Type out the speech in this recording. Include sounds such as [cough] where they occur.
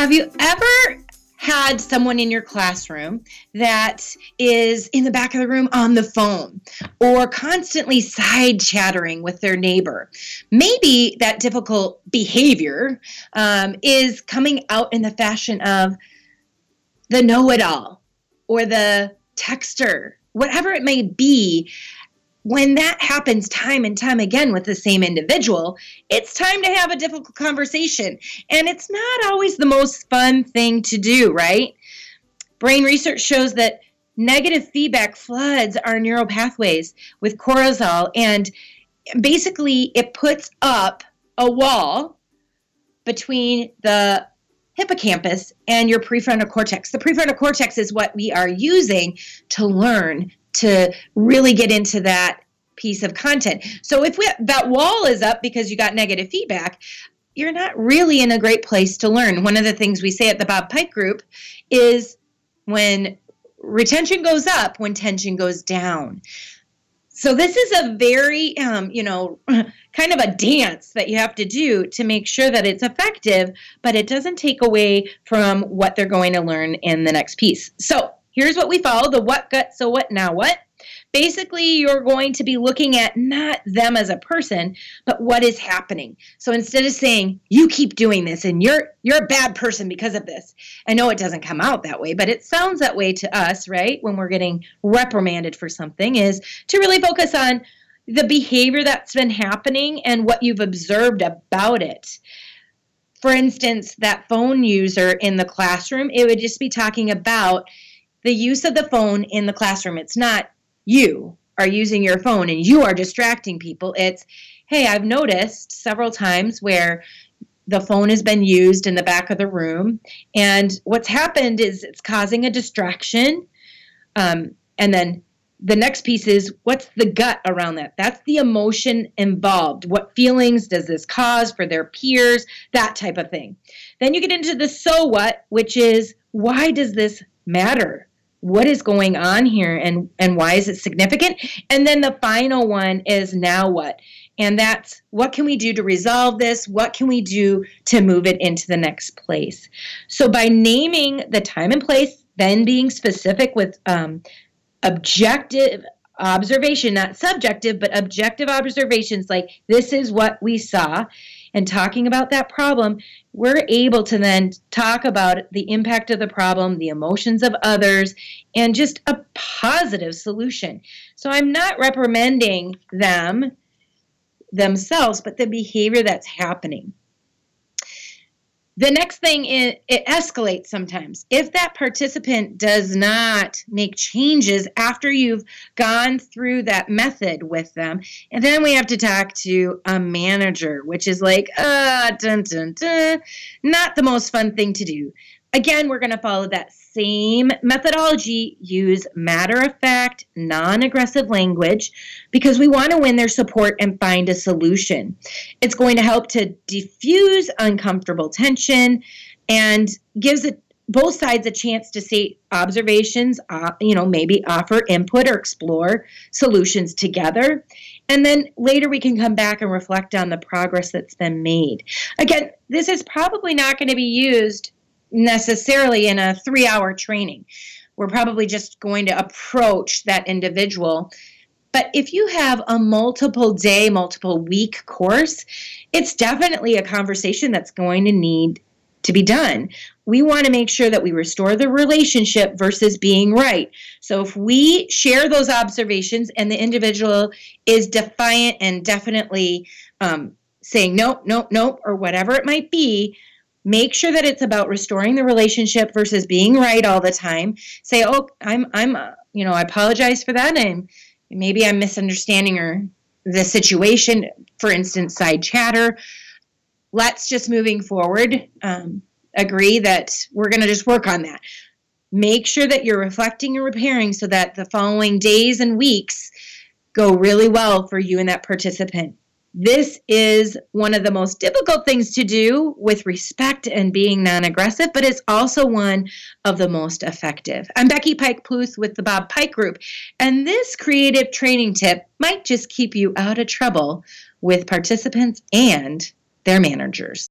Have you ever had someone in your classroom that is in the back of the room on the phone or constantly side chattering with their neighbor. Maybe that difficult behavior um, is coming out in the fashion of the know it all or the texter, whatever it may be when that happens time and time again with the same individual, it's time to have a difficult conversation. And it's not always the most fun thing to do, right? Brain research shows that negative feedback floods our neural pathways with cortisol, and basically it puts up a wall between the hippocampus and your prefrontal cortex. The prefrontal cortex is what we are using to learn to really get into that piece of content. So if we, that wall is up because you got negative feedback, you're not really in a great place to learn. One of the things we say at the Bob Pike Group is when retention goes up, when tension goes down. So this is a very, um, you know, [laughs] kind of a dance that you have to do to make sure that it's effective, but it doesn't take away from what they're going to learn in the next piece. So here's what we follow the what, gut, so what, now what. Basically, you're going to be looking at not them as a person, but what is happening. So instead of saying, you keep doing this and you're you're a bad person because of this. I know it doesn't come out that way, but it sounds that way to us, right? When we're getting reprimanded for something, is to really focus on the behavior that's been happening and what you've observed about it for instance, that phone user in the classroom, it would just be talking about the use of the phone in the classroom. It's not you are using your phone and you are distracting people. It's, hey, I've noticed several times where the phone has been used in the back of the room, and what's happened is it's causing a distraction. Um, and then the next piece is what's the gut around that? That's the emotion involved. What feelings does this cause for their peers? That type of thing. Then you get into the so what, which is why does this matter? What is going on here and and why is it significant? And then the final one is now what? And that's what can we do to resolve this? What can we do to move it into the next place? So by naming the time and place then being specific with um, objective observation not subjective but objective observations like this is what we saw and talking about that problem, we're able to then talk about the impact of the problem, the emotions of others, and just a positive solution. So I'm not reprimanding them themselves, but the behavior that's happening. The next thing is it escalates sometimes. If that participant does not make changes after you've gone through that method with them, and then we have to talk to a manager, which is like, uh, dun, dun, dun, not the most fun thing to do. Again, we're going to follow that same methodology, use matter of fact, non aggressive language because we want to win their support and find a solution. It's going to help to diffuse uncomfortable tension and gives it both sides a chance to see observations, uh, you know, maybe offer input or explore solutions together. And then later we can come back and reflect on the progress that's been made. Again, this is probably not going to be used necessarily in a three hour training. We're probably just going to approach that individual. But if you have a multiple day, multiple week course, it's definitely a conversation that's going to need to be done. We want to make sure that we restore the relationship versus being right. So if we share those observations and the individual is defiant and definitely um, saying nope, nope, nope, or whatever it might be, make sure that it's about restoring the relationship versus being right all the time. Say oh i'm i'm uh, you know i apologize for that and maybe i'm misunderstanding or the situation for instance side chatter. Let's just moving forward um, agree that we're going to just work on that. Make sure that you're reflecting and repairing so that the following days and weeks go really well for you and that participant this is one of the most difficult things to do with respect and being non aggressive, but it's also one of the most effective. I'm Becky Pike Pluth with the Bob Pike Group, and this creative training tip might just keep you out of trouble with participants and their managers.